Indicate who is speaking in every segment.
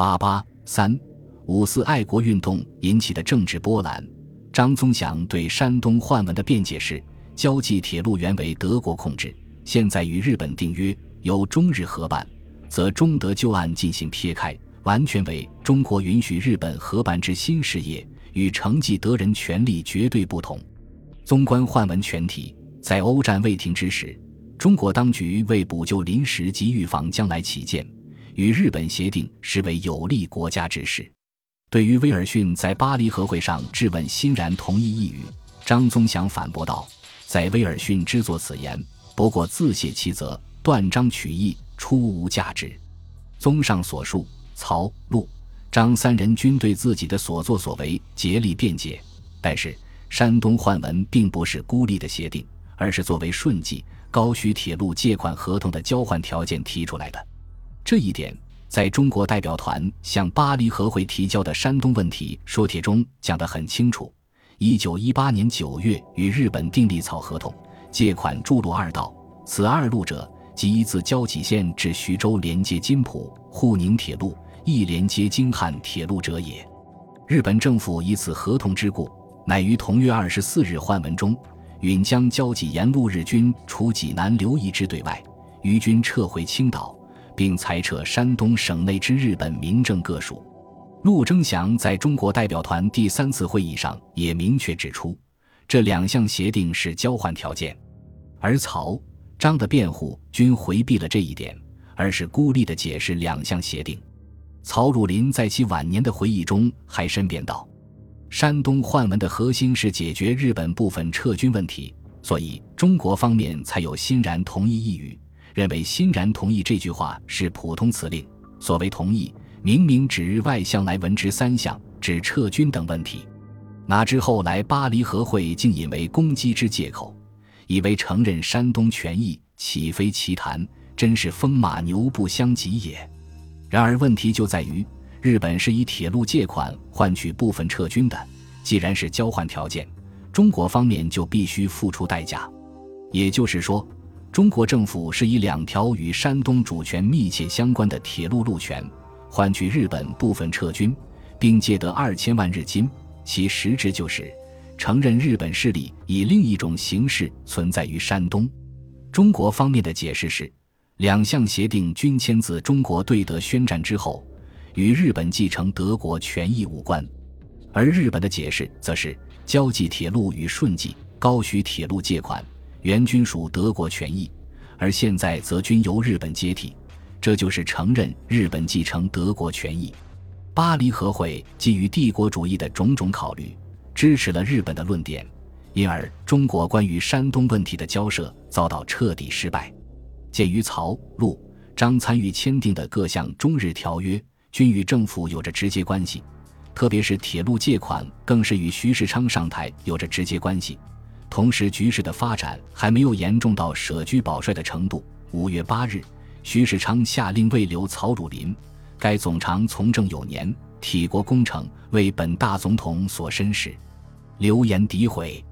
Speaker 1: 八八三五四爱国运动引起的政治波澜。张宗祥对山东换文的辩解是：胶济铁路原为德国控制，现在与日本订约，由中日合办，则中德旧案进行撇开，完全为中国允许日本合办之新事业，与承继德人权利绝对不同。纵观换文全体，在欧战未停之时，中国当局为补救临时及预防将来起见。与日本协定实为有利国家之事。对于威尔逊在巴黎和会上质问欣然同意一语，张宗祥反驳道：“在威尔逊之作此言，不过自泄其责，断章取义，出无价值。”综上所述，曹、陆、张三人均对自己的所作所为竭力辩解。但是，山东换文并不是孤立的协定，而是作为顺济高徐铁路借款合同的交换条件提出来的。这一点，在中国代表团向巴黎和会提交的山东问题说帖中讲得很清楚。一九一八年九月与日本订立草合同，借款筑路二道。此二路者，即一自交济县至徐州连接津浦、沪宁铁路，亦连接京汉铁路者也。日本政府以此合同之故，乃于同月二十四日换文中，允将交济沿路日军除济南留移之队外，余军撤回青岛。并裁撤山东省内之日本民政各署。陆征祥在中国代表团第三次会议上也明确指出，这两项协定是交换条件，而曹、张的辩护均回避了这一点，而是孤立地解释两项协定。曹汝霖在其晚年的回忆中还申辩道：“山东换文的核心是解决日本部分撤军问题，所以中国方面才有欣然同意一语。”认为欣然同意这句话是普通辞令。所谓同意，明明指日外向来文之三项，指撤军等问题。哪知后来巴黎和会竟引为攻击之借口，以为承认山东权益，岂非奇谈？真是风马牛不相及也。然而问题就在于，日本是以铁路借款换取部分撤军的，既然是交换条件，中国方面就必须付出代价。也就是说。中国政府是以两条与山东主权密切相关的铁路路权，换取日本部分撤军，并借得二千万日金。其实质就是承认日本势力以另一种形式存在于山东。中国方面的解释是，两项协定均签自中国对德宣战之后，与日本继承德国权益无关；而日本的解释则是，交际铁路与顺济高徐铁路借款。原均属德国权益，而现在则均由日本接替，这就是承认日本继承德国权益。巴黎和会基于帝国主义的种种考虑，支持了日本的论点，因而中国关于山东问题的交涉遭到彻底失败。鉴于曹、陆、张参与签订的各项中日条约均与政府有着直接关系，特别是铁路借款更是与徐世昌上台有着直接关系。同时，局势的发展还没有严重到舍居保帅的程度。五月八日，徐世昌下令未留曹汝霖，该总长从政有年，体国功成，为本大总统所申使，流言诋毁，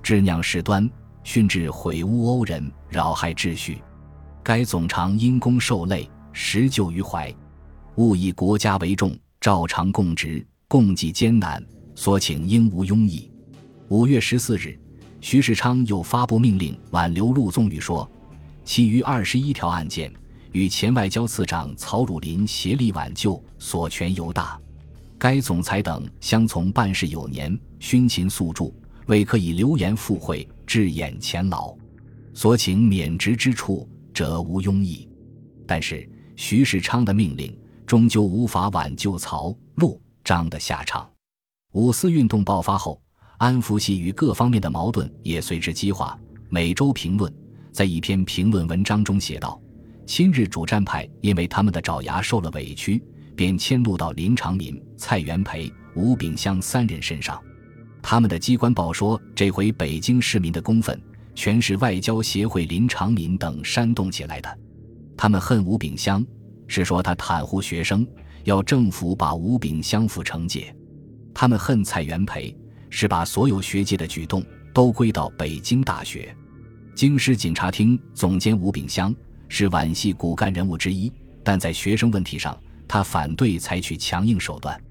Speaker 1: 致酿事端，训至毁污欧人，扰害秩序。该总长因公受累，实救于怀，勿以国家为重，照常供职，共济艰难，所请应无庸议。五月十四日。徐世昌又发布命令挽留陆宗舆，说，其余二十一条案件与前外交次长曹汝霖协力挽救，所权尤大。该总裁等相从办事有年，勋勤素著，未可以流言附会，致眼前劳。所请免职之处，者无庸议。但是徐世昌的命令终究无法挽救曹、陆、张的下场。五四运动爆发后。安福系与各方面的矛盾也随之激化。每周评论在一篇评论文章中写道：“亲日主战派因为他们的爪牙受了委屈，便迁怒到林长民、蔡元培、吴炳湘三人身上。他们的机关报说，这回北京市民的公愤全是外交协会林长民等煽动起来的。他们恨吴炳湘，是说他袒护学生，要政府把吴炳湘负惩戒。他们恨蔡元培。”是把所有学界的举动都归到北京大学。京师警察厅总监吴炳湘是皖系骨干人物之一，但在学生问题上，他反对采取强硬手段。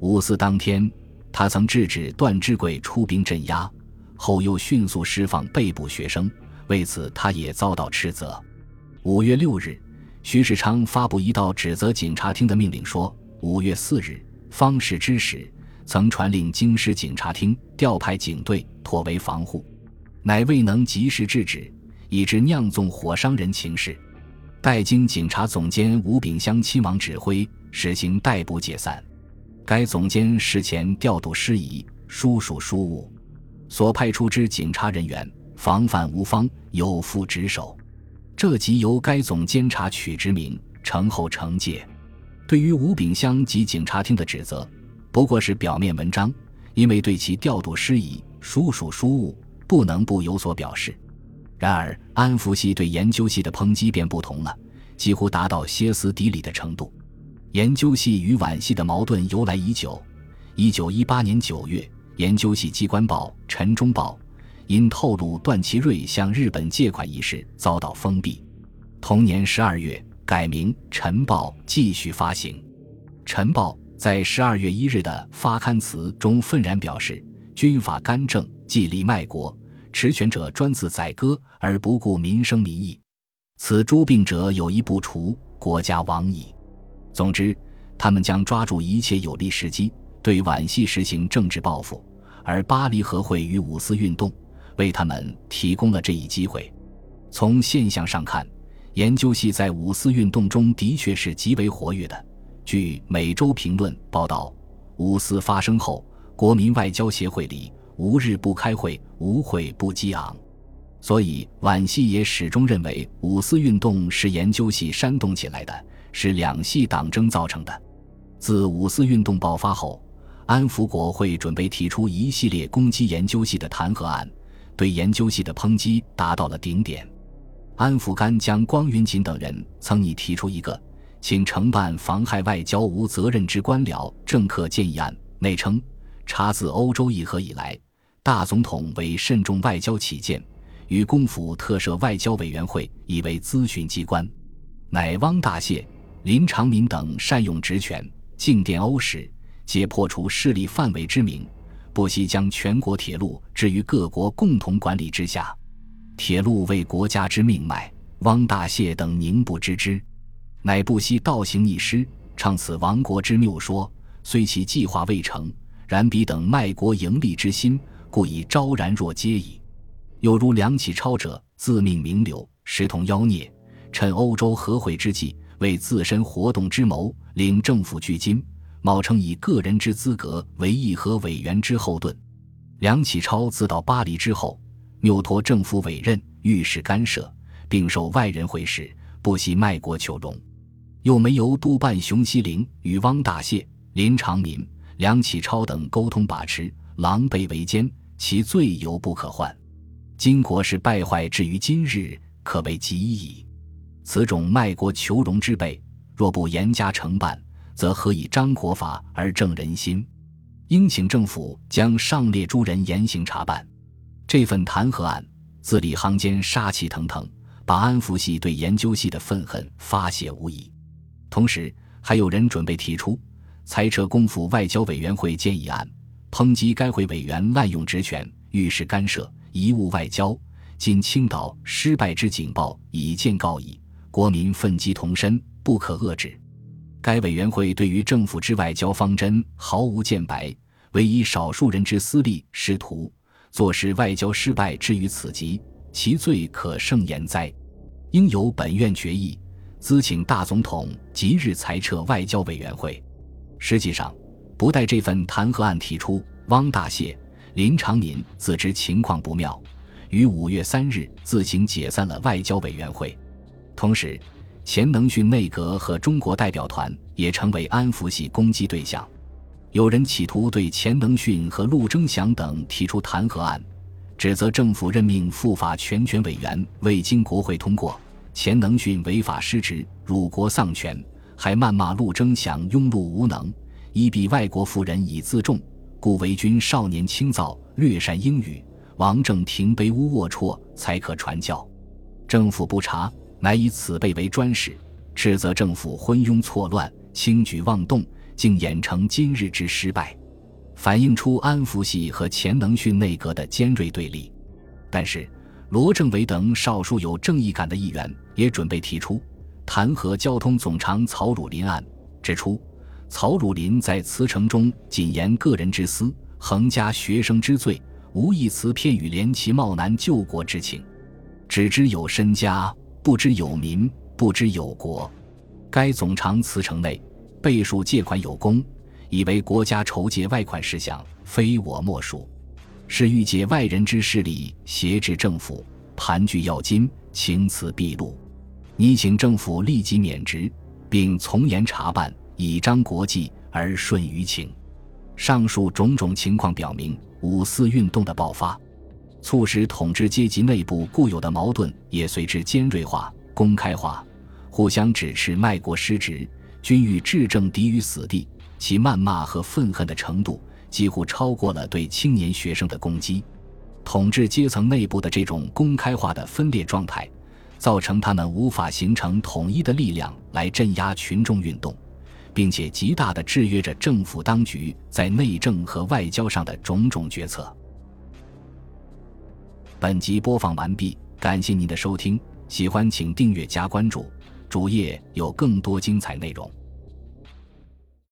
Speaker 1: 五四当天，他曾制止段芝贵出兵镇压，后又迅速释放被捕学生，为此他也遭到斥责。五月六日，徐世昌发布一道指责警察厅的命令，说：五月四日，方氏之使曾传令京师警察厅调派警队妥为防护，乃未能及时制止，以致酿纵火伤人情事。待经警察总监吴炳湘亲王指挥，实行逮捕解散。该总监事前调度失宜，疏疏疏误，所派出之警察人员防范无方，有负职守。这即由该总监察取之名，惩后惩戒。对于吴炳湘及警察厅的指责，不过是表面文章，因为对其调度失宜、疏疏疏误，不能不有所表示。然而，安福系对研究系的抨击便不同了，几乎达到歇斯底里的程度。研究系与皖系的矛盾由来已久。一九一八年九月，研究系机关报《陈忠报》因透露段祺瑞向日本借款一事遭到封闭。同年十二月，改名《陈报》继续发行。《陈报》在十二月一日的发刊词中愤然表示：“军阀干政，既立卖国，持权者专自宰割，而不顾民生民意。此诸病者有一不除，国家亡矣。”总之，他们将抓住一切有利时机，对皖系实行政治报复，而巴黎和会与五四运动为他们提供了这一机会。从现象上看，研究系在五四运动中的确是极为活跃的。据《每周评论》报道，五四发生后，国民外交协会里无日不开会，无会不激昂，所以皖系也始终认为五四运动是研究系煽动起来的。是两系党争造成的。自五四运动爆发后，安福国会准备提出一系列攻击研究系的弹劾案，对研究系的抨击达到了顶点。安福干将光云锦等人曾拟提出一个请承办妨害外交无责任之官僚政客建议案，内称查自欧洲议和以来，大总统为慎重外交起见，与公府特设外交委员会以为咨询机关，乃汪大燮。林长民等善用职权，进电欧使，皆破除势力范围之名，不惜将全国铁路置于各国共同管理之下。铁路为国家之命脉，汪大燮等宁不知之？乃不惜倒行逆施，唱此亡国之谬说。虽其计划未成，然彼等卖国盈利之心，故已昭然若揭矣。又如梁启超者，自命名流，实同妖孽，趁欧洲和会之际。为自身活动之谋，领政府巨金，冒称以个人之资格为议和委员之后盾。梁启超自到巴黎之后，谬托政府委任，遇事干涉，并受外人会使，不惜卖国求荣。又没由督办熊希龄与汪大燮、林长民、梁启超等沟通把持，狼狈为奸，其罪尤不可换。金国是败坏至于今日，可谓极矣。此种卖国求荣之辈，若不严加惩办，则何以张国法而正人心？应请政府将上列诸人严刑查办。这份弹劾案字里行间杀气腾腾，把安福系对研究系的愤恨发泄无遗。同时，还有人准备提出裁撤公府外交委员会建议案，抨击该会委员滥用职权，遇事干涉，贻误外交。今青岛失败之警报已见告矣。国民奋激同身，不可遏制。该委员会对于政府之外交方针毫无见白，唯以少数人之私利仕图，坐使外交失败至于此极，其罪可胜言哉？应由本院决议，咨请大总统即日裁撤外交委员会。实际上，不待这份弹劾案提出，汪大燮、林长民自知情况不妙，于五月三日自行解散了外交委员会。同时，钱能训内阁和中国代表团也成为安福系攻击对象。有人企图对钱能训和陆征祥等提出弹劾案，指责政府任命复法全权委员未经国会通过，钱能训违法失职、辱国丧权，还谩骂陆征祥庸碌无能，依避外国妇人以自重，故为君少年轻躁，略善英语。王正廷卑污龌龊，才可传教。政府不察。乃以此辈为专使，斥责政府昏庸错乱，轻举妄动，竟演成今日之失败，反映出安福系和钱能训内阁的尖锐对立。但是，罗政委等少数有正义感的议员也准备提出弹劾交通总长曹汝霖案，指出曹汝霖在辞呈中仅言个人之私，横加学生之罪，无一词片语怜其冒难救国之情，只知有身家，不知有民，不知有国。该总长辞呈内背述借款有功，以为国家筹借外款事项，非我莫属。是欲借外人之势力挟制政府，盘踞要津，情辞毕露。拟请政府立即免职，并从严查办，以彰国际而顺舆情。上述种种情况表明，五四运动的爆发，促使统治阶级内部固有的矛盾也随之尖锐化、公开化，互相指斥卖国失职，均与治政敌于死地。其谩骂和愤恨的程度。几乎超过了对青年学生的攻击，统治阶层内部的这种公开化的分裂状态，造成他们无法形成统一的力量来镇压群众运动，并且极大的制约着政府当局在内政和外交上的种种决策。本集播放完毕，感谢您的收听，喜欢请订阅加关注，主页有更多精彩内容。